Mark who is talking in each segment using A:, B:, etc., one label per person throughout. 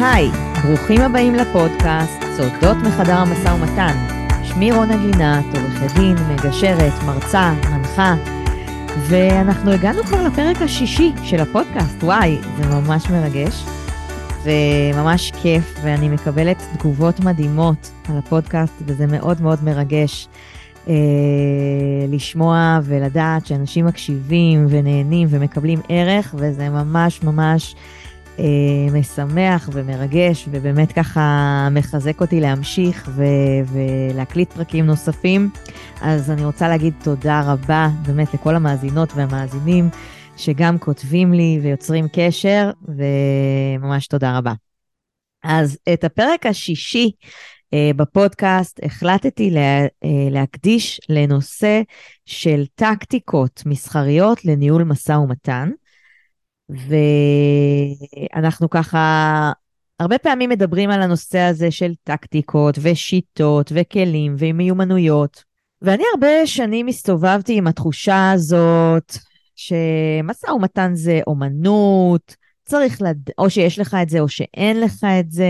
A: היי, ברוכים הבאים לפודקאסט סודות מחדר המשא ומתן. שמי רונה גינת, עורכת דין, מגשרת, מרצה, מנחה, ואנחנו הגענו כבר לפרק השישי של הפודקאסט, וואי, זה ממש מרגש. וממש כיף, ואני מקבלת תגובות מדהימות על הפודקאסט, וזה מאוד מאוד מרגש אה, לשמוע ולדעת שאנשים מקשיבים ונהנים ומקבלים ערך, וזה ממש ממש משמח ומרגש, ובאמת ככה מחזק אותי להמשיך ו- ולהקליט פרקים נוספים. אז אני רוצה להגיד תודה רבה באמת לכל המאזינות והמאזינים. שגם כותבים לי ויוצרים קשר, וממש תודה רבה. אז את הפרק השישי uh, בפודקאסט החלטתי לה, uh, להקדיש לנושא של טקטיקות מסחריות לניהול משא ומתן. ואנחנו ככה הרבה פעמים מדברים על הנושא הזה של טקטיקות ושיטות וכלים ומיומנויות. ואני הרבה שנים הסתובבתי עם התחושה הזאת שמשא ומתן זה אומנות, צריך לד... או שיש לך את זה או שאין לך את זה,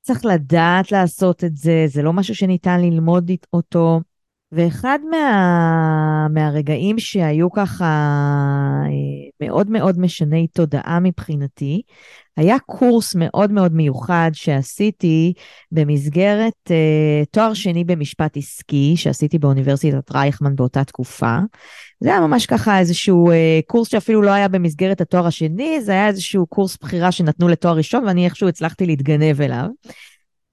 A: צריך לדעת לעשות את זה, זה לא משהו שניתן ללמוד אותו. ואחד מה... מהרגעים שהיו ככה אה, מאוד מאוד משני תודעה מבחינתי, היה קורס מאוד מאוד מיוחד שעשיתי במסגרת uh, תואר שני במשפט עסקי, שעשיתי באוניברסיטת רייכמן באותה תקופה. זה היה ממש ככה איזשהו uh, קורס שאפילו לא היה במסגרת התואר השני, זה היה איזשהו קורס בחירה שנתנו לתואר ראשון, ואני איכשהו הצלחתי להתגנב אליו.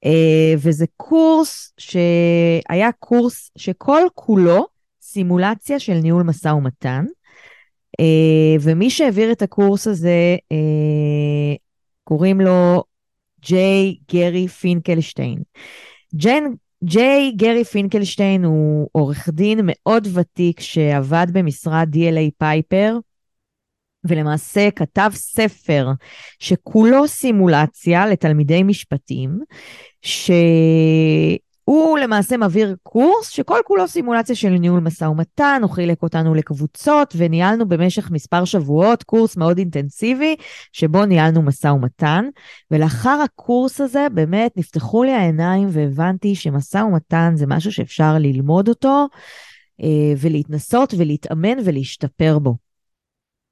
A: Uh, וזה קורס שהיה קורס שכל כולו סימולציה של ניהול משא ומתן. אה, ומי שהעביר את הקורס הזה אה, קוראים לו ג'יי גרי פינקלשטיין. ג'יין, ג'יי גרי פינקלשטיין הוא עורך דין מאוד ותיק שעבד במשרד DLA Piper, ולמעשה כתב ספר שכולו סימולציה לתלמידי משפטים, ש... הוא למעשה מעביר קורס שכל כולו סימולציה של ניהול משא ומתן, הוא חילק אותנו לקבוצות וניהלנו במשך מספר שבועות קורס מאוד אינטנסיבי שבו ניהלנו משא ומתן. ולאחר הקורס הזה באמת נפתחו לי העיניים והבנתי שמשא ומתן זה משהו שאפשר ללמוד אותו אה, ולהתנסות ולהתאמן ולהשתפר בו.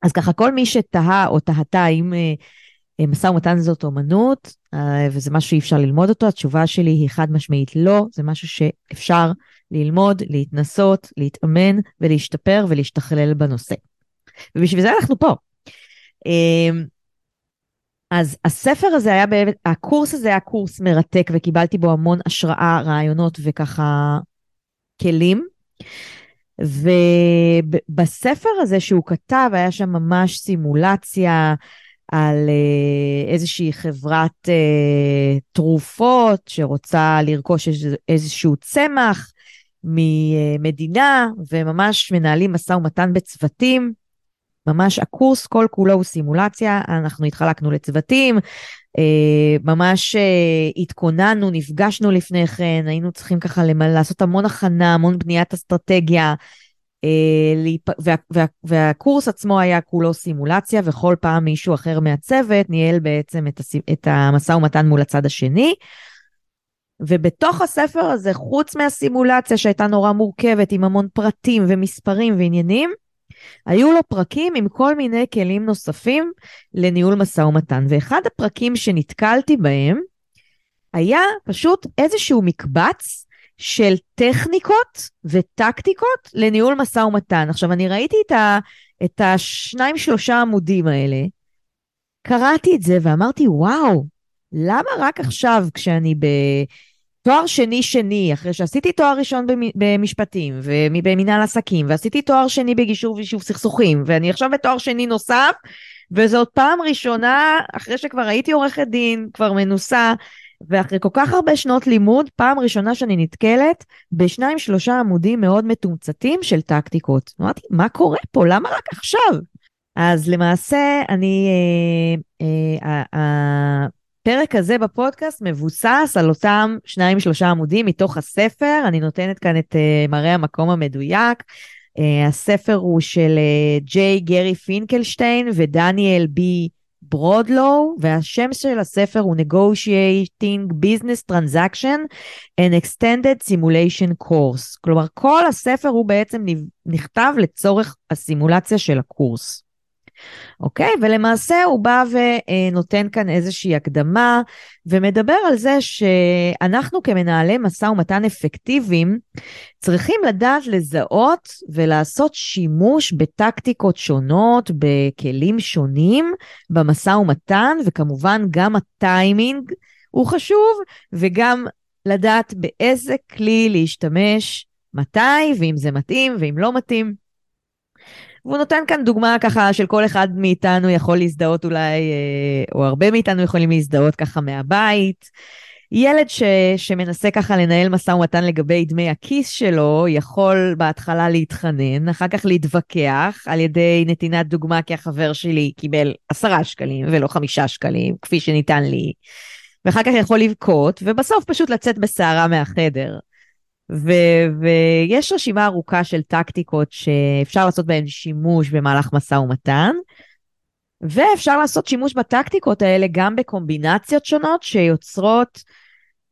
A: אז ככה כל מי שתהה או תהתה אם אה, משא ומתן זאת אומנות, אה, וזה משהו שאי אפשר ללמוד אותו, התשובה שלי היא חד משמעית לא, זה משהו שאפשר ללמוד, להתנסות, להתאמן ולהשתפר ולהשתכלל בנושא. ובשביל זה אנחנו פה. אמ, אז הספר הזה היה באמת, הקורס הזה היה קורס מרתק וקיבלתי בו המון השראה, רעיונות וככה כלים. ובספר הזה שהוא כתב, היה שם ממש סימולציה על אה, איזושהי חברת אה, תרופות שרוצה לרכוש איזשהו צמח ממדינה, וממש מנהלים משא ומתן בצוותים. ממש הקורס כל כולו הוא סימולציה, אנחנו התחלקנו לצוותים, אה, ממש התכוננו, נפגשנו לפני כן, היינו צריכים ככה לעשות המון הכנה, המון בניית אסטרטגיה, אה, והקורס עצמו היה כולו סימולציה, וכל פעם מישהו אחר מהצוות ניהל בעצם את המשא ומתן מול הצד השני. ובתוך הספר הזה, חוץ מהסימולציה שהייתה נורא מורכבת, עם המון פרטים ומספרים ועניינים, היו לו פרקים עם כל מיני כלים נוספים לניהול משא ומתן. ואחד הפרקים שנתקלתי בהם היה פשוט איזשהו מקבץ של טכניקות וטקטיקות לניהול משא ומתן. עכשיו, אני ראיתי את, ה, את השניים שלושה עמודים האלה, קראתי את זה ואמרתי, וואו, למה רק עכשיו כשאני בתואר שני שני, אחרי שעשיתי תואר ראשון במשפטים ובמנהל עסקים, ועשיתי תואר שני בגישור ויישוב סכסוכים, ואני עכשיו בתואר שני נוסף, וזאת פעם ראשונה, אחרי שכבר הייתי עורכת דין, כבר מנוסה, ואחרי כל כך הרבה שנות לימוד, פעם ראשונה שאני נתקלת בשניים שלושה עמודים מאוד מתומצתים של טקטיקות. אמרתי, מה קורה פה? למה רק עכשיו? אז למעשה, אני, אה, אה, אה, הפרק הזה בפודקאסט מבוסס על אותם שניים שלושה עמודים מתוך הספר. אני נותנת כאן את אה, מראה המקום המדויק. Uh, הספר הוא של uh, ג'יי גרי פינקלשטיין ודניאל בי ברודלו, והשם של הספר הוא Negotiating Business Transaction and Extended Simulation Course. כלומר, כל הספר הוא בעצם נכתב לצורך הסימולציה של הקורס. אוקיי? ולמעשה הוא בא ונותן כאן איזושהי הקדמה ומדבר על זה שאנחנו כמנהלי משא ומתן אפקטיביים צריכים לדעת לזהות ולעשות שימוש בטקטיקות שונות, בכלים שונים במשא ומתן, וכמובן גם הטיימינג הוא חשוב, וגם לדעת באיזה כלי להשתמש, מתי, ואם זה מתאים ואם לא מתאים. והוא נותן כאן דוגמה ככה של כל אחד מאיתנו יכול להזדהות אולי, אה, או הרבה מאיתנו יכולים להזדהות ככה מהבית. ילד ש, שמנסה ככה לנהל משא ומתן לגבי דמי הכיס שלו, יכול בהתחלה להתחנן, אחר כך להתווכח על ידי נתינת דוגמה כי החבר שלי קיבל עשרה שקלים ולא חמישה שקלים, כפי שניתן לי, ואחר כך יכול לבכות, ובסוף פשוט לצאת בסערה מהחדר. ו- ויש רשימה ארוכה של טקטיקות שאפשר לעשות בהן שימוש במהלך משא ומתן, ואפשר לעשות שימוש בטקטיקות האלה גם בקומבינציות שונות שיוצרות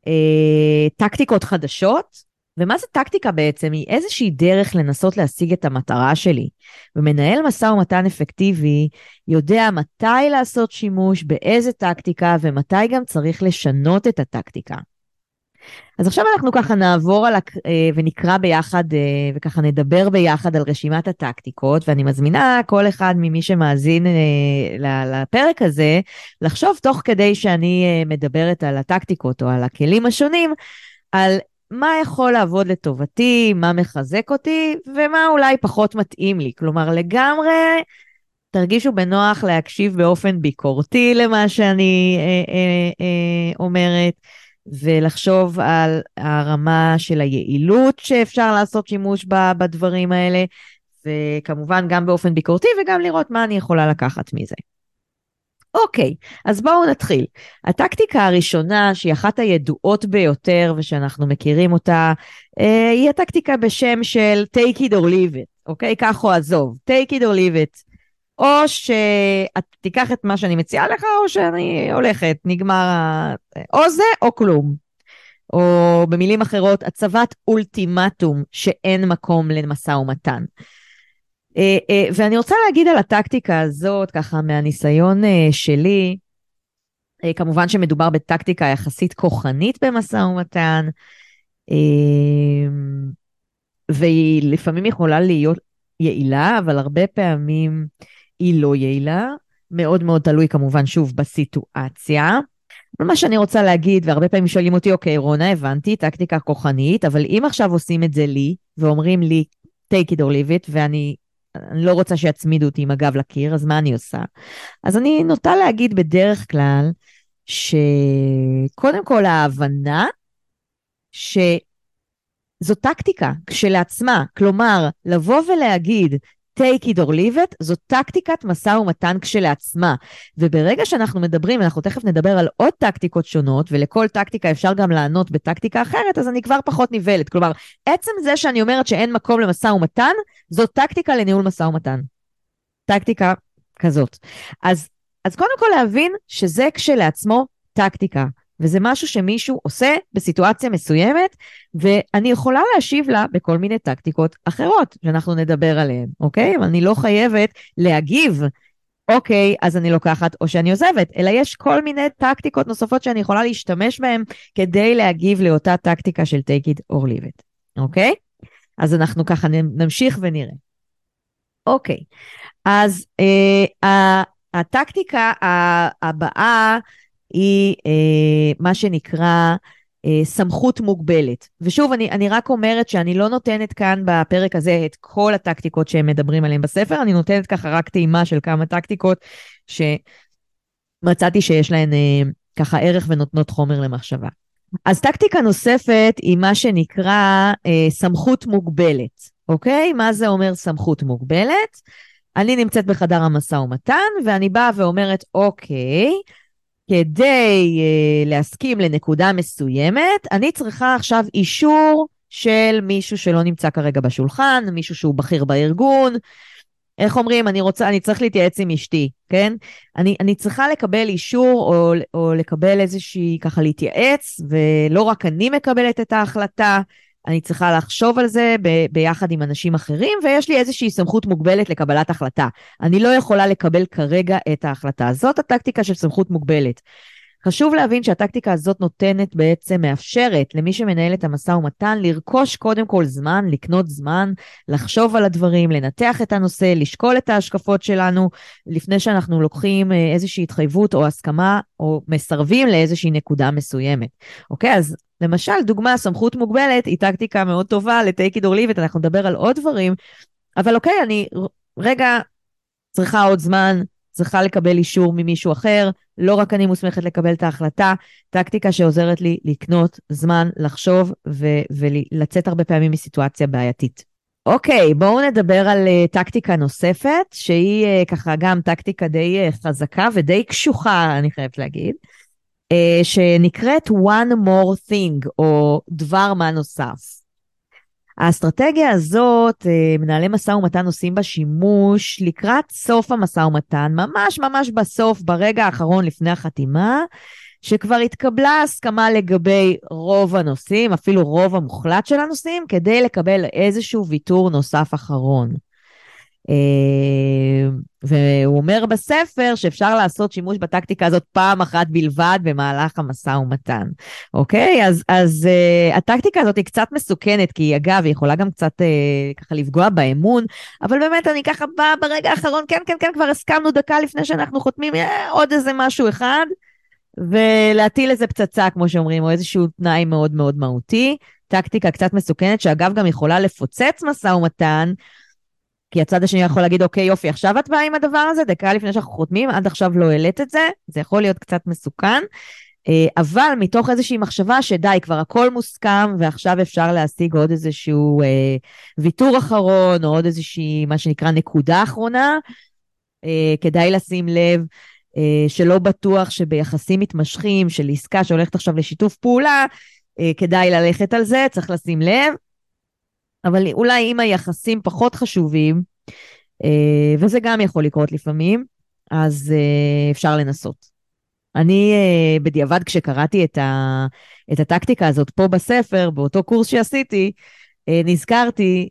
A: אה, טקטיקות חדשות. ומה זה טקטיקה בעצם? היא איזושהי דרך לנסות להשיג את המטרה שלי. ומנהל משא ומתן אפקטיבי יודע מתי לעשות שימוש, באיזה טקטיקה, ומתי גם צריך לשנות את הטקטיקה. אז עכשיו אנחנו ככה נעבור על, אה, ונקרא ביחד, אה, וככה נדבר ביחד על רשימת הטקטיקות, ואני מזמינה כל אחד ממי שמאזין אה, לפרק הזה, לחשוב תוך כדי שאני מדברת על הטקטיקות או על הכלים השונים, על מה יכול לעבוד לטובתי, מה מחזק אותי, ומה אולי פחות מתאים לי. כלומר, לגמרי תרגישו בנוח להקשיב באופן ביקורתי למה שאני אה, אה, אה, אומרת. ולחשוב על הרמה של היעילות שאפשר לעשות שימוש בדברים האלה, וכמובן גם באופן ביקורתי וגם לראות מה אני יכולה לקחת מזה. אוקיי, אז בואו נתחיל. הטקטיקה הראשונה, שהיא אחת הידועות ביותר ושאנחנו מכירים אותה, אה, היא הטקטיקה בשם של take it or leave it, אוקיי? קח או עזוב, take it or leave it. או שאת תיקח את מה שאני מציעה לך, או שאני הולכת, נגמר, או זה או כלום. או במילים אחרות, הצבת אולטימטום שאין מקום למשא ומתן. אה, אה, ואני רוצה להגיד על הטקטיקה הזאת, ככה מהניסיון אה, שלי, כמובן שמדובר בטקטיקה יחסית כוחנית במשא ומתן, והיא לפעמים יכולה להיות יעילה, אבל הרבה פעמים היא לא יעילה, מאוד מאוד תלוי כמובן שוב בסיטואציה. אבל מה שאני רוצה להגיד, והרבה פעמים שואלים אותי, אוקיי, רונה, הבנתי, טקטיקה כוחנית, אבל אם עכשיו עושים את זה לי, ואומרים לי, take it or leave it, ואני אני לא רוצה שיצמידו אותי עם הגב לקיר, אז מה אני עושה? אז אני נוטה להגיד בדרך כלל, שקודם כל ההבנה, שזו טקטיקה כשלעצמה, כלומר, לבוא ולהגיד, take it or leave it, זו טקטיקת משא ומתן כשלעצמה. וברגע שאנחנו מדברים, אנחנו תכף נדבר על עוד טקטיקות שונות, ולכל טקטיקה אפשר גם לענות בטקטיקה אחרת, אז אני כבר פחות נבהלת. כלומר, עצם זה שאני אומרת שאין מקום למשא ומתן, זו טקטיקה לניהול משא ומתן. טקטיקה כזאת. אז, אז קודם כל להבין שזה כשלעצמו טקטיקה. וזה משהו שמישהו עושה בסיטואציה מסוימת, ואני יכולה להשיב לה בכל מיני טקטיקות אחרות, שאנחנו נדבר עליהן, אוקיי? אבל אני לא חייבת להגיב, אוקיי, אז אני לוקחת או שאני עוזבת, אלא יש כל מיני טקטיקות נוספות שאני יכולה להשתמש בהן כדי להגיב לאותה טקטיקה של take it or leave it, אוקיי? אז אנחנו ככה נמשיך ונראה. אוקיי, אז אה, הטקטיקה הבאה היא אה, מה שנקרא אה, סמכות מוגבלת. ושוב, אני, אני רק אומרת שאני לא נותנת כאן בפרק הזה את כל הטקטיקות שהם מדברים עליהן בספר, אני נותנת ככה רק טעימה של כמה טקטיקות שמצאתי שיש להן אה, ככה ערך ונותנות חומר למחשבה. אז טקטיקה נוספת היא מה שנקרא אה, סמכות מוגבלת, אוקיי? מה זה אומר סמכות מוגבלת? אני נמצאת בחדר המשא ומתן, ואני באה ואומרת, אוקיי, כדי uh, להסכים לנקודה מסוימת, אני צריכה עכשיו אישור של מישהו שלא נמצא כרגע בשולחן, מישהו שהוא בכיר בארגון, איך אומרים, אני רוצה, אני צריך להתייעץ עם אשתי, כן? אני, אני צריכה לקבל אישור או, או לקבל איזושהי, ככה להתייעץ, ולא רק אני מקבלת את ההחלטה, אני צריכה לחשוב על זה ב, ביחד עם אנשים אחרים, ויש לי איזושהי סמכות מוגבלת לקבלת החלטה. אני לא יכולה לקבל כרגע את ההחלטה. זאת הטקטיקה של סמכות מוגבלת. חשוב להבין שהטקטיקה הזאת נותנת בעצם, מאפשרת למי שמנהל את המשא ומתן לרכוש קודם כל זמן, לקנות זמן, לחשוב על הדברים, לנתח את הנושא, לשקול את ההשקפות שלנו, לפני שאנחנו לוקחים אה, איזושהי התחייבות או הסכמה, או מסרבים לאיזושהי נקודה מסוימת. אוקיי? אז למשל, דוגמה, סמכות מוגבלת היא טקטיקה מאוד טובה ל-take it or leave it, אנחנו נדבר על עוד דברים, אבל אוקיי, אני רגע צריכה עוד זמן, צריכה לקבל אישור ממישהו אחר, לא רק אני מוסמכת לקבל את ההחלטה, טקטיקה שעוזרת לי לקנות זמן, לחשוב ו- ולצאת הרבה פעמים מסיטואציה בעייתית. אוקיי, בואו נדבר על uh, טקטיקה נוספת, שהיא uh, ככה גם טקטיקה די uh, חזקה ודי קשוחה, אני חייבת להגיד, שנקראת one more thing, או דבר מה נוסף. האסטרטגיה הזאת, אה, מנהלי משא ומתן עושים בה שימוש לקראת סוף המשא ומתן, ממש ממש בסוף, ברגע האחרון לפני החתימה, שכבר התקבלה הסכמה לגבי רוב הנושאים, אפילו רוב המוחלט של הנושאים, כדי לקבל איזשהו ויתור נוסף אחרון. אה, והוא אומר בספר שאפשר לעשות שימוש בטקטיקה הזאת פעם אחת בלבד במהלך המשא ומתן, אוקיי? אז, אז uh, הטקטיקה הזאת היא קצת מסוכנת, כי אגב, היא יכולה גם קצת uh, ככה לפגוע באמון, אבל באמת אני ככה באה ברגע האחרון, כן, כן, כן, כבר הסכמנו דקה לפני שאנחנו חותמים אה, עוד איזה משהו אחד, ולהטיל איזה פצצה, כמו שאומרים, או איזשהו תנאי מאוד מאוד מהותי. טקטיקה קצת מסוכנת, שאגב גם יכולה לפוצץ משא ומתן, כי הצד השני יכול להגיד, אוקיי, יופי, עכשיו את באה עם הדבר הזה, דקה לפני שאנחנו חותמים, עד עכשיו לא העלית את זה, זה יכול להיות קצת מסוכן. אה, אבל מתוך איזושהי מחשבה שדי, כבר הכל מוסכם, ועכשיו אפשר להשיג עוד איזשהו אה, ויתור אחרון, או עוד איזושהי, מה שנקרא, נקודה אחרונה, אה, כדאי לשים לב אה, שלא בטוח שביחסים מתמשכים, של עסקה שהולכת עכשיו לשיתוף פעולה, אה, כדאי ללכת על זה, צריך לשים לב. אבל אולי אם היחסים פחות חשובים, אה, וזה גם יכול לקרות לפעמים, אז אה, אפשר לנסות. אני אה, בדיעבד, כשקראתי את, ה, את הטקטיקה הזאת פה בספר, באותו קורס שעשיתי, נזכרתי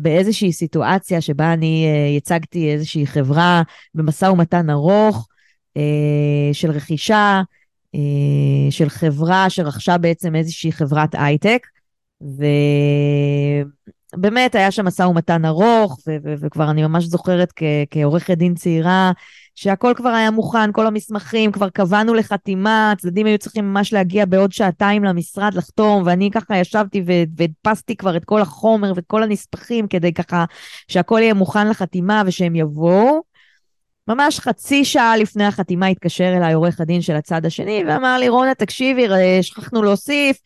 A: באיזושהי סיטואציה שבה אני ייצגתי איזושהי חברה במשא ומתן ארוך של רכישה, של חברה שרכשה בעצם איזושהי חברת הייטק, ובאמת היה שם משא ומתן ארוך, ו- ו- וכבר אני ממש זוכרת כ- כעורכת דין צעירה, שהכל כבר היה מוכן, כל המסמכים, כבר קבענו לחתימה, הצדדים היו צריכים ממש להגיע בעוד שעתיים למשרד לחתום, ואני ככה ישבתי והדפסתי כבר את כל החומר ואת כל הנספחים כדי ככה שהכל יהיה מוכן לחתימה ושהם יבואו. ממש חצי שעה לפני החתימה התקשר אליי עורך הדין של הצד השני ואמר לי, רונה, תקשיבי, שכחנו להוסיף,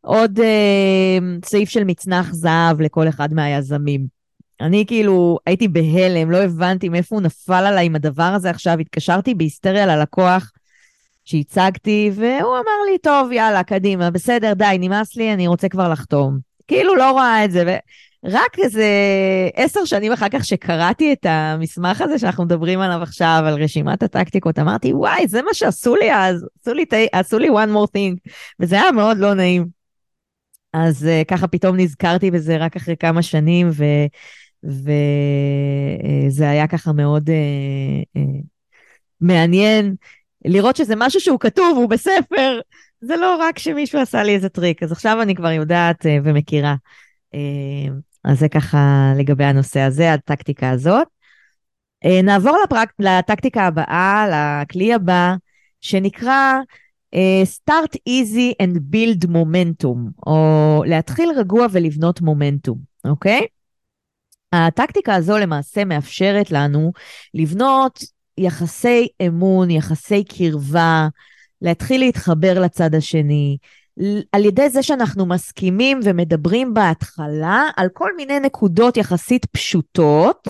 A: עוד אה, סעיף של מצנח זהב לכל אחד מהיזמים. אני כאילו הייתי בהלם, לא הבנתי מאיפה הוא נפל עליי עם הדבר הזה עכשיו, התקשרתי בהיסטריה ללקוח שהצגתי, והוא אמר לי, טוב, יאללה, קדימה, בסדר, די, נמאס לי, אני רוצה כבר לחתום. כאילו לא רואה את זה, ורק איזה עשר שנים אחר כך שקראתי את המסמך הזה שאנחנו מדברים עליו עכשיו, על רשימת הטקטיקות, אמרתי, וואי, זה מה שעשו לי אז, עשו לי, עשו לי one more thing, וזה היה מאוד לא נעים. אז uh, ככה פתאום נזכרתי בזה רק אחרי כמה שנים, וזה uh, היה ככה מאוד uh, uh, מעניין לראות שזה משהו שהוא כתוב, הוא בספר, זה לא רק שמישהו עשה לי איזה טריק, אז עכשיו אני כבר יודעת uh, ומכירה. Uh, אז זה ככה לגבי הנושא הזה, הטקטיקה הזאת. Uh, נעבור לפרק, לטקטיקה הבאה, לכלי הבא, שנקרא start easy and build momentum, או להתחיל רגוע ולבנות מומנטום, אוקיי? הטקטיקה הזו למעשה מאפשרת לנו לבנות יחסי אמון, יחסי קרבה, להתחיל להתחבר לצד השני, על ידי זה שאנחנו מסכימים ומדברים בהתחלה על כל מיני נקודות יחסית פשוטות,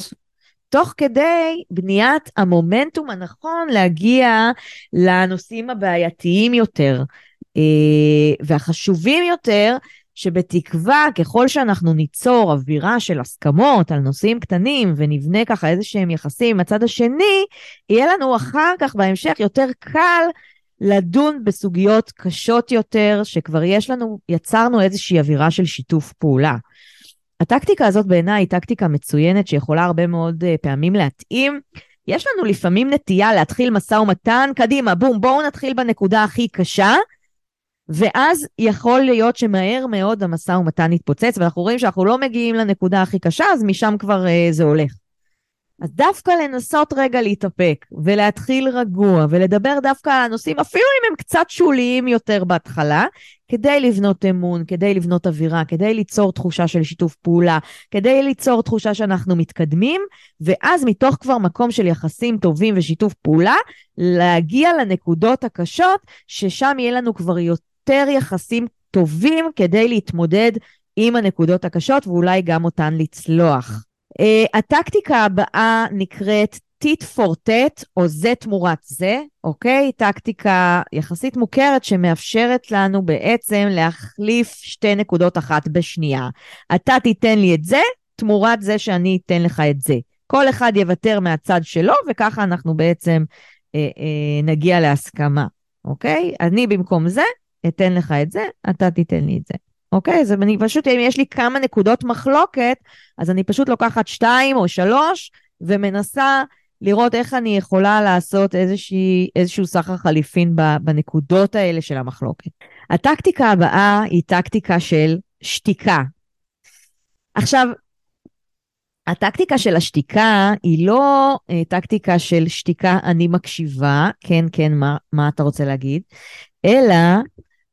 A: תוך כדי בניית המומנטום הנכון להגיע לנושאים הבעייתיים יותר אה, והחשובים יותר, שבתקווה, ככל שאנחנו ניצור אווירה של הסכמות על נושאים קטנים ונבנה ככה איזה שהם יחסים עם הצד השני, יהיה לנו אחר כך בהמשך יותר קל לדון בסוגיות קשות יותר, שכבר יש לנו, יצרנו איזושהי אווירה של שיתוף פעולה. הטקטיקה הזאת בעיניי היא טקטיקה מצוינת שיכולה הרבה מאוד uh, פעמים להתאים. יש לנו לפעמים נטייה להתחיל משא ומתן, קדימה, בום, בואו נתחיל בנקודה הכי קשה, ואז יכול להיות שמהר מאוד המשא ומתן יתפוצץ, ואנחנו רואים שאנחנו לא מגיעים לנקודה הכי קשה, אז משם כבר uh, זה הולך. אז דווקא לנסות רגע להתאפק, ולהתחיל רגוע, ולדבר דווקא על הנושאים, אפילו אם הם קצת שוליים יותר בהתחלה, כדי לבנות אמון, כדי לבנות אווירה, כדי ליצור תחושה של שיתוף פעולה, כדי ליצור תחושה שאנחנו מתקדמים, ואז מתוך כבר מקום של יחסים טובים ושיתוף פעולה, להגיע לנקודות הקשות, ששם יהיה לנו כבר יותר יחסים טובים כדי להתמודד עם הנקודות הקשות, ואולי גם אותן לצלוח. Uh, הטקטיקה הבאה נקראת טיט פור טט, או זה תמורת זה, אוקיי? טקטיקה יחסית מוכרת שמאפשרת לנו בעצם להחליף שתי נקודות אחת בשנייה. אתה תיתן לי את זה, תמורת זה שאני אתן לך את זה. כל אחד יוותר מהצד שלו, וככה אנחנו בעצם אה, אה, נגיע להסכמה, אוקיי? אני במקום זה, אתן לך את זה, אתה תיתן לי את זה. אוקיי? אז אני פשוט, אם יש לי כמה נקודות מחלוקת, אז אני פשוט לוקחת שתיים או שלוש, ומנסה לראות איך אני יכולה לעשות איזושהי, איזשהו סחר חליפין בנקודות האלה של המחלוקת. הטקטיקה הבאה היא טקטיקה של שתיקה. עכשיו, הטקטיקה של השתיקה היא לא אה, טקטיקה של שתיקה אני מקשיבה, כן, כן, מה, מה אתה רוצה להגיד, אלא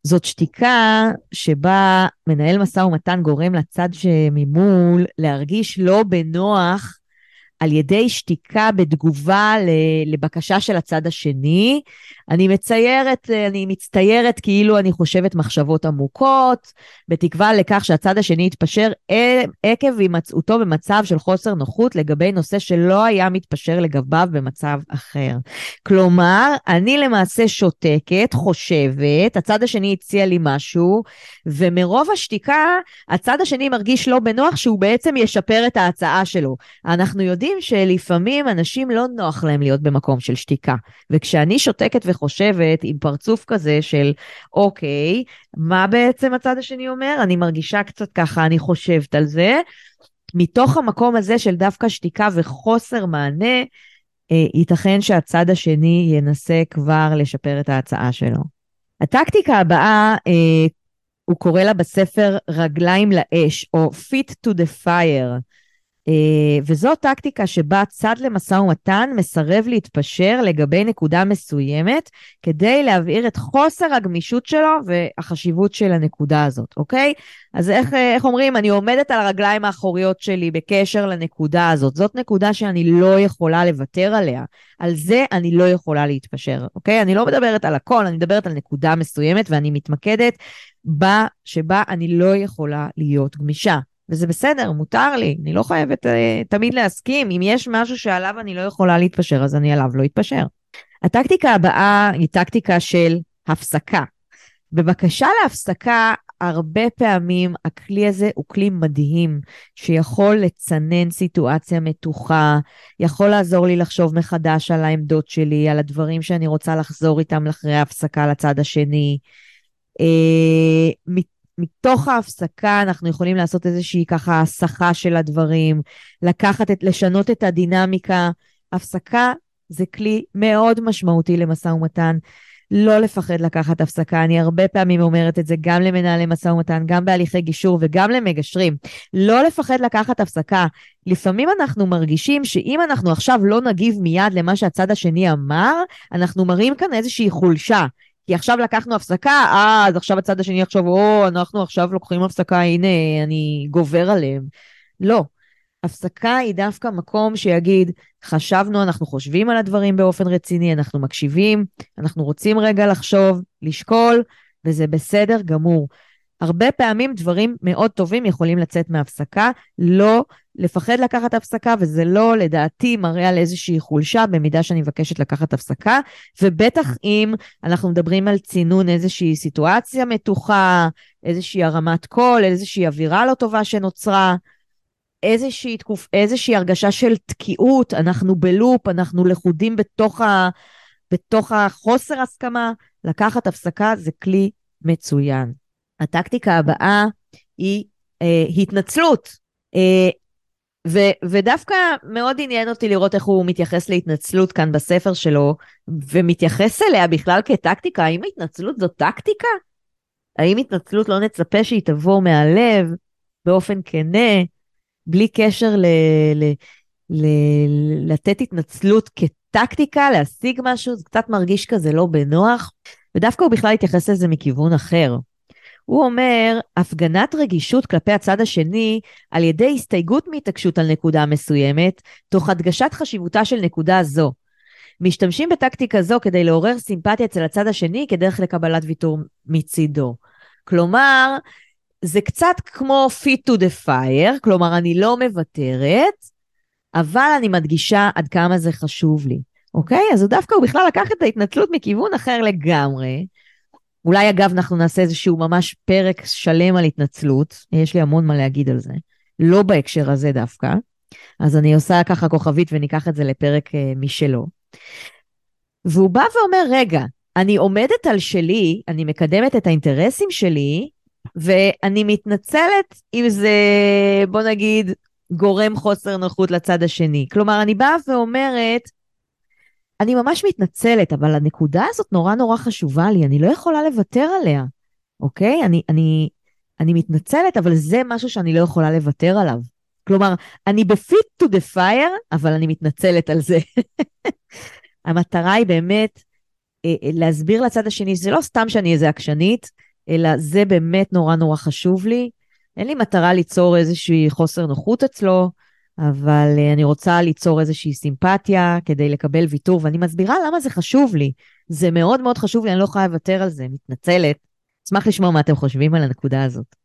A: זאת שתיקה שבה מנהל משא ומתן גורם לצד שממול להרגיש לא בנוח על ידי שתיקה בתגובה לבקשה של הצד השני. אני מציירת, אני מצטיירת כאילו אני חושבת מחשבות עמוקות, בתקווה לכך שהצד השני יתפשר עקב הימצאותו במצב של חוסר נוחות לגבי נושא שלא היה מתפשר לגביו במצב אחר. כלומר, אני למעשה שותקת, חושבת, הצד השני הציע לי משהו, ומרוב השתיקה, הצד השני מרגיש לא בנוח שהוא בעצם ישפר את ההצעה שלו. אנחנו יודעים שלפעמים אנשים לא נוח להם להיות במקום של שתיקה, וכשאני שותקת וחושבת עם פרצוף כזה של, אוקיי, מה בעצם הצד השני אומר? אני מרגישה קצת ככה, אני חושבת על זה. מתוך המקום הזה של דווקא שתיקה וחוסר מענה, אה, ייתכן שהצד השני ינסה כבר לשפר את ההצעה שלו. הטקטיקה הבאה, אה, הוא קורא לה בספר רגליים לאש, או fit to the fire. אה, וזו טקטיקה שבה צד למשא ומתן מסרב להתפשר לגבי נקודה מסוימת, כדי להבהיר את חוסר הגמישות שלו והחשיבות של הנקודה הזאת, אוקיי? אז איך, אה, איך אומרים, אני עומדת על הרגליים האחוריות שלי בקשר לנקודה הזאת. זאת נקודה שאני לא יכולה לוותר עליה. על זה אני לא יכולה להתפשר, אוקיי? אני לא מדברת על הכל, אני מדברת על נקודה מסוימת, ואני מתמקדת בה, שבה אני לא יכולה להיות גמישה. וזה בסדר, מותר לי, אני לא חייבת uh, תמיד להסכים. אם יש משהו שעליו אני לא יכולה להתפשר, אז אני עליו לא אתפשר. הטקטיקה הבאה היא טקטיקה של הפסקה. בבקשה להפסקה, הרבה פעמים הכלי הזה הוא כלי מדהים, שיכול לצנן סיטואציה מתוחה, יכול לעזור לי לחשוב מחדש על העמדות שלי, על הדברים שאני רוצה לחזור איתם אחרי ההפסקה לצד השני. Uh, מתוך ההפסקה אנחנו יכולים לעשות איזושהי ככה הסחה של הדברים, לקחת את, לשנות את הדינמיקה. הפסקה זה כלי מאוד משמעותי למשא ומתן. לא לפחד לקחת הפסקה, אני הרבה פעמים אומרת את זה גם למנהלי משא ומתן, גם בהליכי גישור וגם למגשרים. לא לפחד לקחת הפסקה. לפעמים אנחנו מרגישים שאם אנחנו עכשיו לא נגיב מיד למה שהצד השני אמר, אנחנו מראים כאן איזושהי חולשה. כי עכשיו לקחנו הפסקה, אה, אז עכשיו הצד השני יחשוב, או, אנחנו עכשיו לוקחים הפסקה, הנה, אני גובר עליהם. לא. הפסקה היא דווקא מקום שיגיד, חשבנו, אנחנו חושבים על הדברים באופן רציני, אנחנו מקשיבים, אנחנו רוצים רגע לחשוב, לשקול, וזה בסדר גמור. הרבה פעמים דברים מאוד טובים יכולים לצאת מהפסקה, לא לפחד לקחת הפסקה, וזה לא, לדעתי, מראה על איזושהי חולשה במידה שאני מבקשת לקחת הפסקה, ובטח אם אנחנו מדברים על צינון איזושהי סיטואציה מתוחה, איזושהי הרמת קול, איזושהי אווירה לא טובה שנוצרה. איזושהי, תקופ... איזושהי הרגשה של תקיעות, אנחנו בלופ, אנחנו לכודים בתוך, ה... בתוך החוסר הסכמה, לקחת הפסקה זה כלי מצוין. הטקטיקה הבאה היא אה, התנצלות. אה, ו- ודווקא מאוד עניין אותי לראות איך הוא מתייחס להתנצלות כאן בספר שלו, ומתייחס אליה בכלל כטקטיקה. האם התנצלות זו טקטיקה? האם התנצלות לא נצפה שהיא תבוא מהלב, באופן כנה, בלי קשר ל... ל- ל- לתת התנצלות כטקטיקה, להשיג משהו, זה קצת מרגיש כזה לא בנוח, ודווקא הוא בכלל התייחס לזה מכיוון אחר. הוא אומר, הפגנת רגישות כלפי הצד השני על ידי הסתייגות מהתעקשות על נקודה מסוימת, תוך הדגשת חשיבותה של נקודה זו. משתמשים בטקטיקה זו כדי לעורר סימפתיה אצל הצד השני כדרך לקבלת ויתור מצידו. כלומר, זה קצת כמו fit to the fire, כלומר, אני לא מוותרת, אבל אני מדגישה עד כמה זה חשוב לי, אוקיי? אז הוא דווקא, הוא בכלל לקח את ההתנצלות מכיוון אחר לגמרי. אולי, אגב, אנחנו נעשה איזשהו ממש פרק שלם על התנצלות, יש לי המון מה להגיד על זה. לא בהקשר הזה דווקא. אז אני עושה ככה כוכבית וניקח את זה לפרק uh, משלו. והוא בא ואומר, רגע, אני עומדת על שלי, אני מקדמת את האינטרסים שלי, ואני מתנצלת אם זה, בוא נגיד, גורם חוסר נוחות לצד השני. כלומר, אני באה ואומרת, אני ממש מתנצלת, אבל הנקודה הזאת נורא נורא חשובה לי, אני לא יכולה לוותר עליה, אוקיי? אני, אני, אני מתנצלת, אבל זה משהו שאני לא יכולה לוותר עליו. כלומר, אני ב-fit to the fire, אבל אני מתנצלת על זה. המטרה היא באמת אה, אה, להסביר לצד השני, זה לא סתם שאני איזה עקשנית, אלא זה באמת נורא נורא חשוב לי. אין לי מטרה ליצור איזושהי חוסר נוחות אצלו, אבל uh, אני רוצה ליצור איזושהי סימפתיה כדי לקבל ויתור, ואני מסבירה למה זה חשוב לי. זה מאוד מאוד חשוב לי, אני לא יכולה לוותר על זה, מתנצלת. אשמח לשמוע מה אתם חושבים על הנקודה הזאת.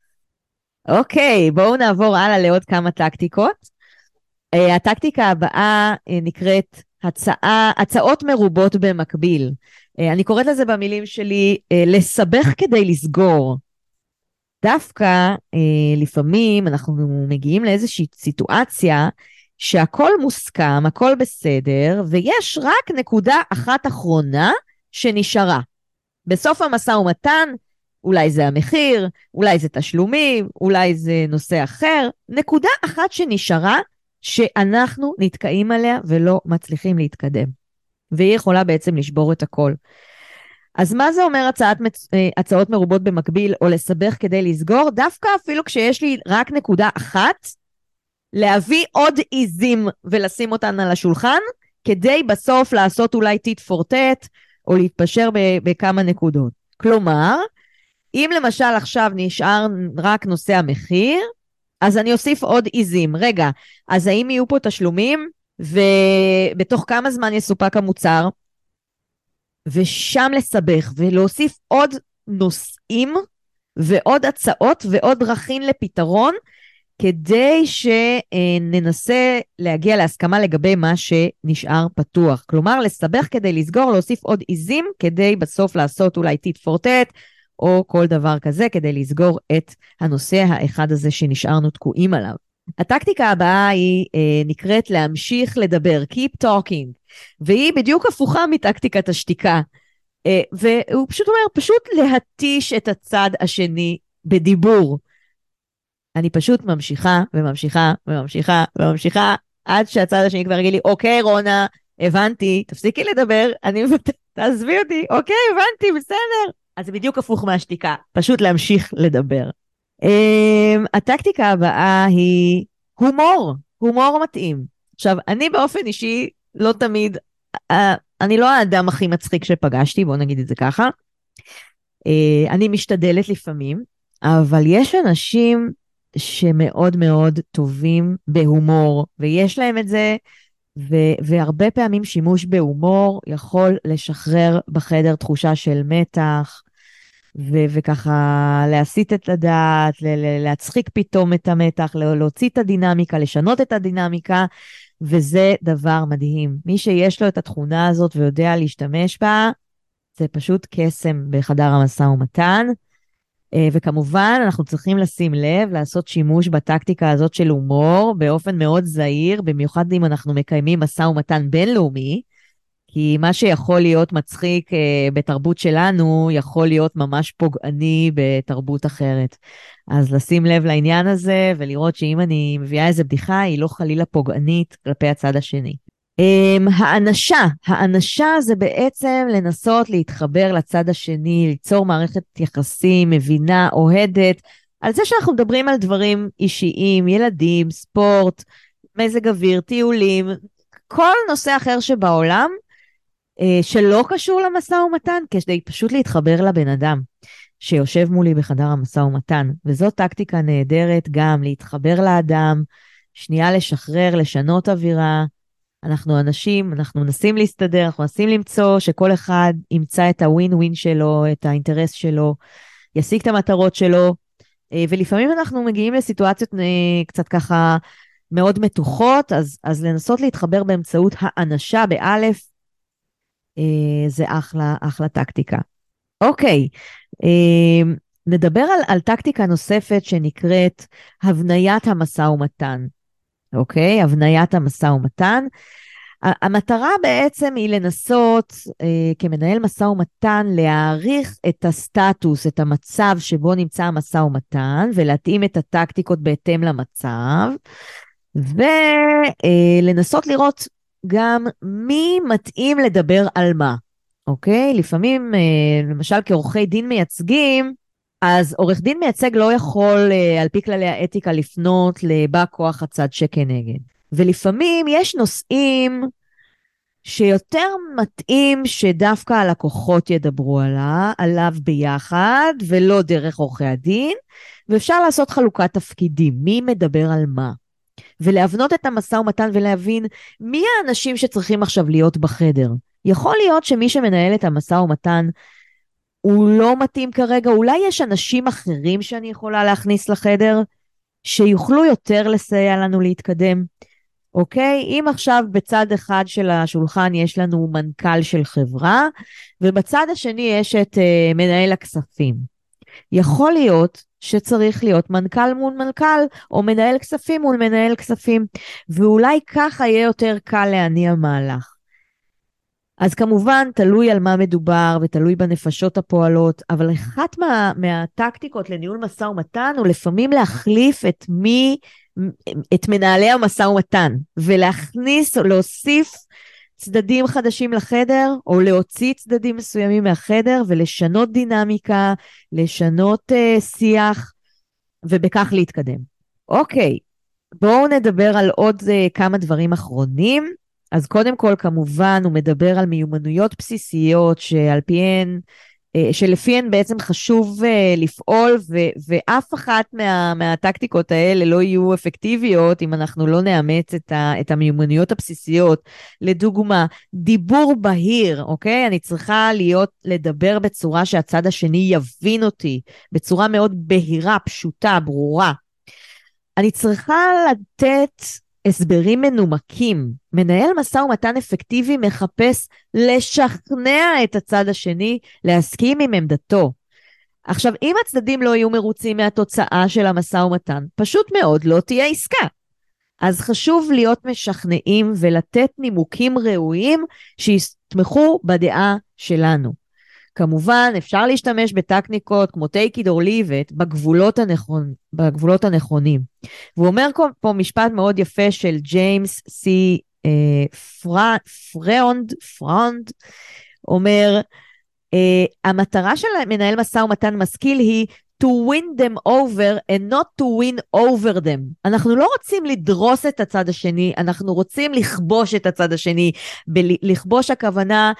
A: אוקיי, בואו נעבור הלאה לעוד כמה טקטיקות. Uh, הטקטיקה הבאה uh, נקראת הצעה, הצעות מרובות במקביל. אני קוראת לזה במילים שלי, לסבך כדי לסגור. דווקא אה, לפעמים אנחנו מגיעים לאיזושהי סיטואציה שהכל מוסכם, הכל בסדר, ויש רק נקודה אחת אחרונה שנשארה. בסוף המשא ומתן, אולי זה המחיר, אולי זה תשלומים, אולי זה נושא אחר, נקודה אחת שנשארה, שאנחנו נתקעים עליה ולא מצליחים להתקדם. והיא יכולה בעצם לשבור את הכל. אז מה זה אומר הצעת, אה, הצעות מרובות במקביל או לסבך כדי לסגור? דווקא אפילו כשיש לי רק נקודה אחת, להביא עוד עיזים ולשים אותן על השולחן, כדי בסוף לעשות אולי טיט פור טט, או להתפשר בכמה נקודות. כלומר, אם למשל עכשיו נשאר רק נושא המחיר, אז אני אוסיף עוד עיזים. רגע, אז האם יהיו פה תשלומים? ובתוך כמה זמן יסופק המוצר? ושם לסבך ולהוסיף עוד נושאים ועוד הצעות ועוד דרכים לפתרון, כדי שננסה להגיע להסכמה לגבי מה שנשאר פתוח. כלומר, לסבך כדי לסגור, להוסיף עוד עיזים, כדי בסוף לעשות אולי טיט פור טט, או כל דבר כזה, כדי לסגור את הנושא האחד הזה שנשארנו תקועים עליו. הטקטיקה הבאה היא אה, נקראת להמשיך לדבר, Keep talking, והיא בדיוק הפוכה מטקטיקת השתיקה. אה, והוא פשוט אומר, פשוט להתיש את הצד השני בדיבור. אני פשוט ממשיכה וממשיכה וממשיכה וממשיכה, עד שהצד השני כבר יגיד לי, אוקיי, רונה, הבנתי, תפסיקי לדבר, אני מבטאת, תעזבי אותי, אוקיי, הבנתי, בסדר. אז זה בדיוק הפוך מהשתיקה, פשוט להמשיך לדבר. Um, הטקטיקה הבאה היא הומור, הומור מתאים. עכשיו, אני באופן אישי לא תמיד, uh, אני לא האדם הכי מצחיק שפגשתי, בואו נגיד את זה ככה. Uh, אני משתדלת לפעמים, אבל יש אנשים שמאוד מאוד טובים בהומור, ויש להם את זה, ו- והרבה פעמים שימוש בהומור יכול לשחרר בחדר תחושה של מתח, ו- וככה להסיט את הדעת, להצחיק פתאום את המתח, להוציא את הדינמיקה, לשנות את הדינמיקה, וזה דבר מדהים. מי שיש לו את התכונה הזאת ויודע להשתמש בה, זה פשוט קסם בחדר המשא ומתן. אה, וכמובן, אנחנו צריכים לשים לב, לעשות שימוש בטקטיקה הזאת של הומור באופן מאוד זהיר, במיוחד אם אנחנו מקיימים משא ומתן בינלאומי, כי מה שיכול להיות מצחיק אה, בתרבות שלנו, יכול להיות ממש פוגעני בתרבות אחרת. אז לשים לב לעניין הזה ולראות שאם אני מביאה איזה בדיחה, היא לא חלילה פוגענית כלפי הצד השני. Um, האנשה, האנשה זה בעצם לנסות להתחבר לצד השני, ליצור מערכת יחסים מבינה, אוהדת, על זה שאנחנו מדברים על דברים אישיים, ילדים, ספורט, מזג אוויר, טיולים, כל נושא אחר שבעולם, שלא קשור למשא ומתן, כדי פשוט להתחבר לבן אדם שיושב מולי בחדר המשא ומתן. וזו טקטיקה נהדרת גם להתחבר לאדם, שנייה לשחרר, לשנות אווירה. אנחנו אנשים, אנחנו מנסים להסתדר, אנחנו מנסים למצוא שכל אחד ימצא את הווין ווין שלו, את האינטרס שלו, ישיג את המטרות שלו, אה, ולפעמים אנחנו מגיעים לסיטואציות אה, קצת ככה מאוד מתוחות, אז, אז לנסות להתחבר באמצעות האנשה באלף, אה, זה אחלה, אחלה טקטיקה. אוקיי, נדבר על, על טקטיקה נוספת שנקראת הבניית המשא ומתן. אוקיי? הבניית המשא ומתן. המטרה בעצם היא לנסות, אה, כמנהל משא ומתן, להעריך את הסטטוס, את המצב שבו נמצא המשא ומתן, ולהתאים את הטקטיקות בהתאם למצב, ולנסות אה, לראות גם מי מתאים לדבר על מה, אוקיי? לפעמים, אה, למשל כעורכי דין מייצגים, אז עורך דין מייצג לא יכול, אה, על פי כללי האתיקה, לפנות לבא כוח הצד שכנגד. ולפעמים יש נושאים שיותר מתאים שדווקא הלקוחות ידברו עליו ביחד, ולא דרך עורכי הדין, ואפשר לעשות חלוקת תפקידים, מי מדבר על מה. ולהבנות את המשא ומתן ולהבין מי האנשים שצריכים עכשיו להיות בחדר. יכול להיות שמי שמנהל את המשא ומתן הוא לא מתאים כרגע, אולי יש אנשים אחרים שאני יכולה להכניס לחדר, שיוכלו יותר לסייע לנו להתקדם, אוקיי? אם עכשיו בצד אחד של השולחן יש לנו מנכ"ל של חברה, ובצד השני יש את uh, מנהל הכספים. יכול להיות שצריך להיות מנכ"ל מול מנכ"ל, או מנהל כספים מול מנהל כספים, ואולי ככה יהיה יותר קל להניע מהלך. אז כמובן, תלוי על מה מדובר ותלוי בנפשות הפועלות, אבל אחת מה, מהטקטיקות לניהול משא ומתן הוא לפעמים להחליף את מי, את מנהלי המשא ומתן, ולהכניס או להוסיף צדדים חדשים לחדר, או להוציא צדדים מסוימים מהחדר ולשנות דינמיקה, לשנות uh, שיח, ובכך להתקדם. אוקיי, בואו נדבר על עוד uh, כמה דברים אחרונים. אז קודם כל, כמובן, הוא מדבר על מיומנויות בסיסיות שעל פיהן, שלפיהן בעצם חשוב אה, לפעול, ו- ואף אחת מה- מהטקטיקות האלה לא יהיו אפקטיביות אם אנחנו לא נאמץ את, ה- את המיומנויות הבסיסיות. לדוגמה, דיבור בהיר, אוקיי? אני צריכה להיות, לדבר בצורה שהצד השני יבין אותי, בצורה מאוד בהירה, פשוטה, ברורה. אני צריכה לתת הסברים מנומקים. מנהל משא ומתן אפקטיבי מחפש לשכנע את הצד השני להסכים עם עמדתו. עכשיו, אם הצדדים לא יהיו מרוצים מהתוצאה של המשא ומתן, פשוט מאוד לא תהיה עסקה. אז חשוב להיות משכנעים ולתת נימוקים ראויים שיתמכו בדעה שלנו. כמובן, אפשר להשתמש בטכניקות כמו take it or leave it בגבולות, הנכון, בגבולות הנכונים. והוא אומר פה משפט מאוד יפה של ג'יימס סי אה, פרונד, פרונד, אומר, אה, המטרה של מנהל משא ומתן משכיל היא to win them over and not to win over them. אנחנו לא רוצים לדרוס את הצד השני, אנחנו רוצים לכבוש את הצד השני. לכבוש הכוונה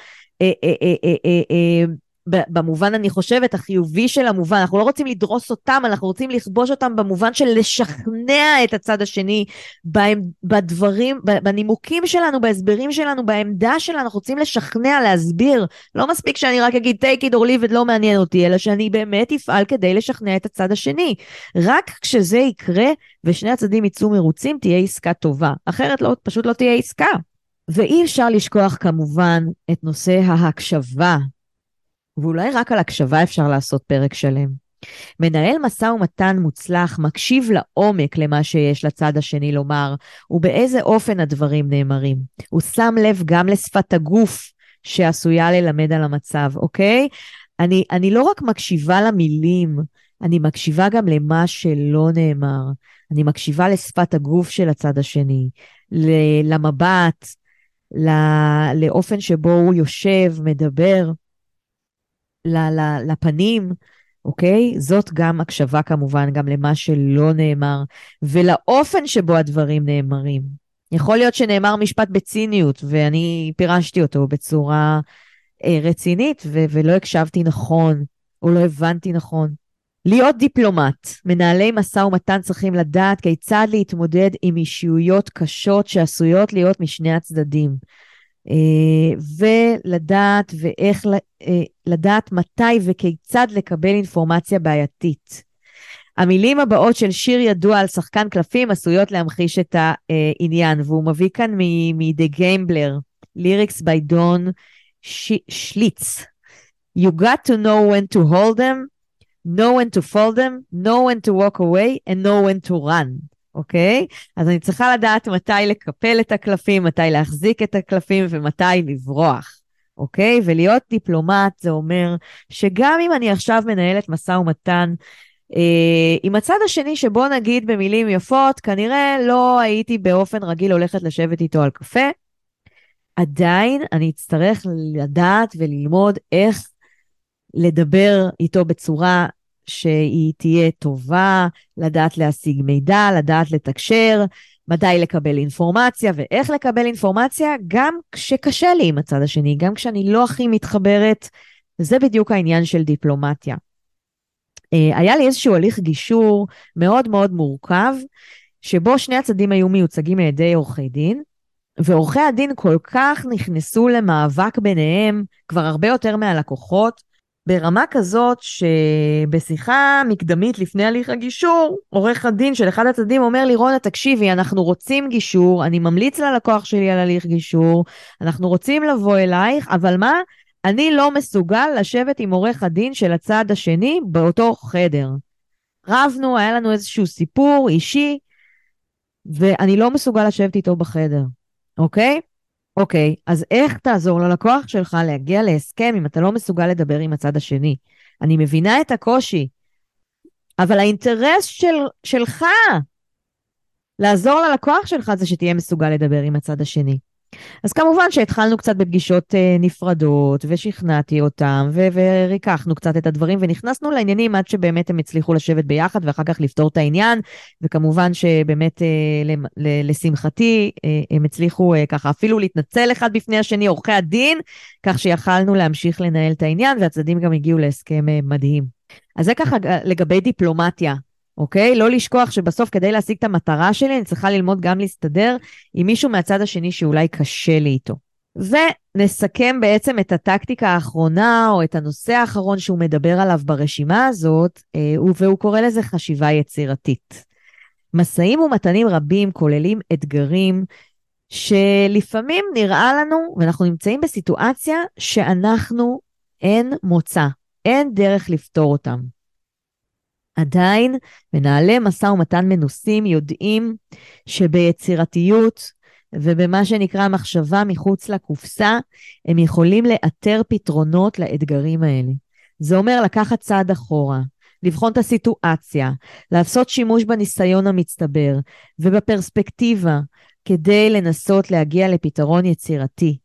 A: במובן, אני חושבת, החיובי של המובן. אנחנו לא רוצים לדרוס אותם, אנחנו רוצים לכבוש אותם במובן של לשכנע את הצד השני בדברים, בנימוקים שלנו, בהסברים שלנו, בעמדה שלנו, אנחנו רוצים לשכנע, להסביר. לא מספיק שאני רק אגיד take it or leave it, לא מעניין אותי, אלא שאני באמת אפעל כדי לשכנע את הצד השני. רק כשזה יקרה ושני הצדדים יצאו מרוצים, תהיה עסקה טובה. אחרת לא, פשוט לא תהיה עסקה. ואי אפשר לשכוח כמובן את נושא ההקשבה. ואולי רק על הקשבה אפשר לעשות פרק שלם. מנהל משא ומתן מוצלח מקשיב לעומק למה שיש לצד השני לומר, ובאיזה אופן הדברים נאמרים. הוא שם לב גם לשפת הגוף שעשויה ללמד על המצב, אוקיי? אני, אני לא רק מקשיבה למילים, אני מקשיבה גם למה שלא נאמר. אני מקשיבה לשפת הגוף של הצד השני, למבט, לאופן שבו הוא יושב, מדבר, לפנים, אוקיי? זאת גם הקשבה כמובן, גם למה שלא נאמר, ולאופן שבו הדברים נאמרים. יכול להיות שנאמר משפט בציניות, ואני פירשתי אותו בצורה אה, רצינית, ו- ולא הקשבתי נכון, או לא הבנתי נכון. להיות דיפלומט, מנהלי משא ומתן צריכים לדעת כיצד להתמודד עם אישיויות קשות שעשויות להיות משני הצדדים. אה, ולדעת ואיך, אה, לדעת מתי וכיצד לקבל אינפורמציה בעייתית. המילים הבאות של שיר ידוע על שחקן קלפים עשויות להמחיש את העניין, והוא מביא כאן מ-The Gambler, lyrics by Don שליץ. You got to know when to hold them, know when to fold them, know when to walk away, and know when to run. אוקיי? אז אני צריכה לדעת מתי לקפל את הקלפים, מתי להחזיק את הקלפים ומתי לברוח, אוקיי? ולהיות דיפלומט זה אומר שגם אם אני עכשיו מנהלת משא ומתן אה, עם הצד השני, שבוא נגיד במילים יפות, כנראה לא הייתי באופן רגיל הולכת לשבת איתו על קפה, עדיין אני אצטרך לדעת וללמוד איך לדבר איתו בצורה שהיא תהיה טובה, לדעת להשיג מידע, לדעת לתקשר, מתי לקבל אינפורמציה ואיך לקבל אינפורמציה, גם כשקשה לי עם הצד השני, גם כשאני לא הכי מתחברת, זה בדיוק העניין של דיפלומטיה. אה, היה לי איזשהו הליך גישור מאוד מאוד מורכב, שבו שני הצדדים היו מיוצגים על ידי עורכי דין, ועורכי הדין כל כך נכנסו למאבק ביניהם, כבר הרבה יותר מהלקוחות, ברמה כזאת שבשיחה מקדמית לפני הליך הגישור, עורך הדין של אחד הצדדים אומר לי, רונה, תקשיבי, אנחנו רוצים גישור, אני ממליץ ללקוח שלי על הליך גישור, אנחנו רוצים לבוא אלייך, אבל מה? אני לא מסוגל לשבת עם עורך הדין של הצד השני באותו חדר. רבנו, היה לנו איזשהו סיפור אישי, ואני לא מסוגל לשבת איתו בחדר, אוקיי? אוקיי, אז איך תעזור ללקוח שלך להגיע להסכם אם אתה לא מסוגל לדבר עם הצד השני? אני מבינה את הקושי, אבל האינטרס של, שלך לעזור ללקוח שלך זה שתהיה מסוגל לדבר עם הצד השני. אז כמובן שהתחלנו קצת בפגישות אה, נפרדות, ושכנעתי אותם, ו- וריככנו קצת את הדברים, ונכנסנו לעניינים עד שבאמת הם הצליחו לשבת ביחד, ואחר כך לפתור את העניין, וכמובן שבאמת, אה, לשמחתי, אה, הם הצליחו ככה אפילו להתנצל אחד בפני השני, עורכי הדין, כך שיכלנו להמשיך לנהל את העניין, והצדדים גם הגיעו להסכם מדהים. אז זה ככה לגבי דיפלומטיה. אוקיי? לא לשכוח שבסוף כדי להשיג את המטרה שלי, אני צריכה ללמוד גם להסתדר עם מישהו מהצד השני שאולי קשה לי איתו. ונסכם בעצם את הטקטיקה האחרונה, או את הנושא האחרון שהוא מדבר עליו ברשימה הזאת, אה, והוא קורא לזה חשיבה יצירתית. משאים ומתנים רבים כוללים אתגרים שלפעמים נראה לנו, ואנחנו נמצאים בסיטואציה שאנחנו, אין מוצא, אין דרך לפתור אותם. עדיין מנהלי משא ומתן מנוסים יודעים שביצירתיות ובמה שנקרא מחשבה מחוץ לקופסה, הם יכולים לאתר פתרונות לאתגרים האלה. זה אומר לקחת צעד אחורה, לבחון את הסיטואציה, לעשות שימוש בניסיון המצטבר ובפרספקטיבה כדי לנסות להגיע לפתרון יצירתי.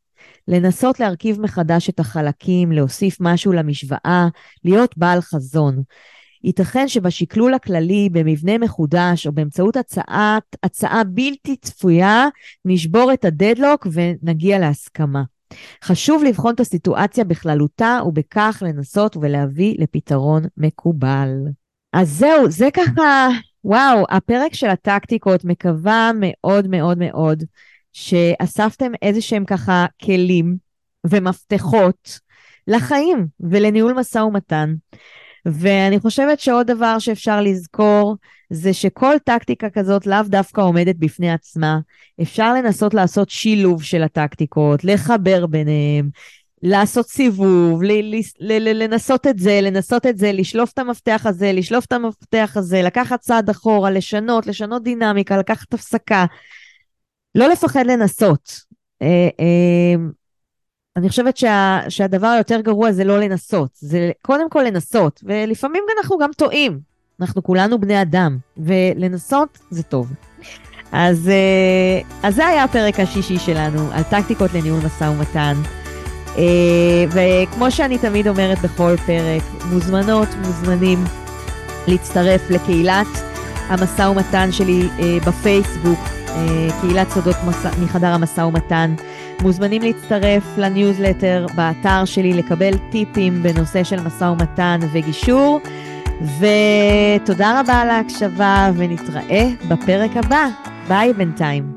A: לנסות להרכיב מחדש את החלקים, להוסיף משהו למשוואה, להיות בעל חזון. ייתכן שבשקלול הכללי, במבנה מחודש או באמצעות הצעת, הצעה בלתי צפויה, נשבור את הדדלוק ונגיע להסכמה. חשוב לבחון את הסיטואציה בכללותה ובכך לנסות ולהביא לפתרון מקובל. אז זהו, זה ככה, וואו, הפרק של הטקטיקות, מקווה מאוד מאוד מאוד שאספתם איזה שהם ככה כלים ומפתחות לחיים ולניהול משא ומתן. ואני חושבת שעוד דבר שאפשר לזכור זה שכל טקטיקה כזאת לאו דווקא עומדת בפני עצמה. אפשר לנסות לעשות שילוב של הטקטיקות, לחבר ביניהם, לעשות סיבוב, ל- ל- ל- לנסות את זה, לנסות את זה, לשלוף את המפתח הזה, לשלוף את המפתח הזה, לקחת צעד אחורה, לשנות, לשנות דינמיקה, לקחת הפסקה. לא לפחד לנסות. אה, אה, אני חושבת שה, שהדבר היותר גרוע זה לא לנסות, זה קודם כל לנסות, ולפעמים אנחנו גם טועים. אנחנו כולנו בני אדם, ולנסות זה טוב. אז, אה, אז זה היה הפרק השישי שלנו, על טקטיקות לניהול משא ומתן. אה, וכמו שאני תמיד אומרת בכל פרק, מוזמנות, מוזמנים להצטרף לקהילת המשא ומתן שלי אה, בפייסבוק, קהילת סודות מחדר המשא ומתן. מוזמנים להצטרף לניוזלטר באתר שלי, לקבל טיפים בנושא של משא ומתן וגישור. ותודה רבה על ההקשבה, ונתראה בפרק הבא. ביי בינתיים.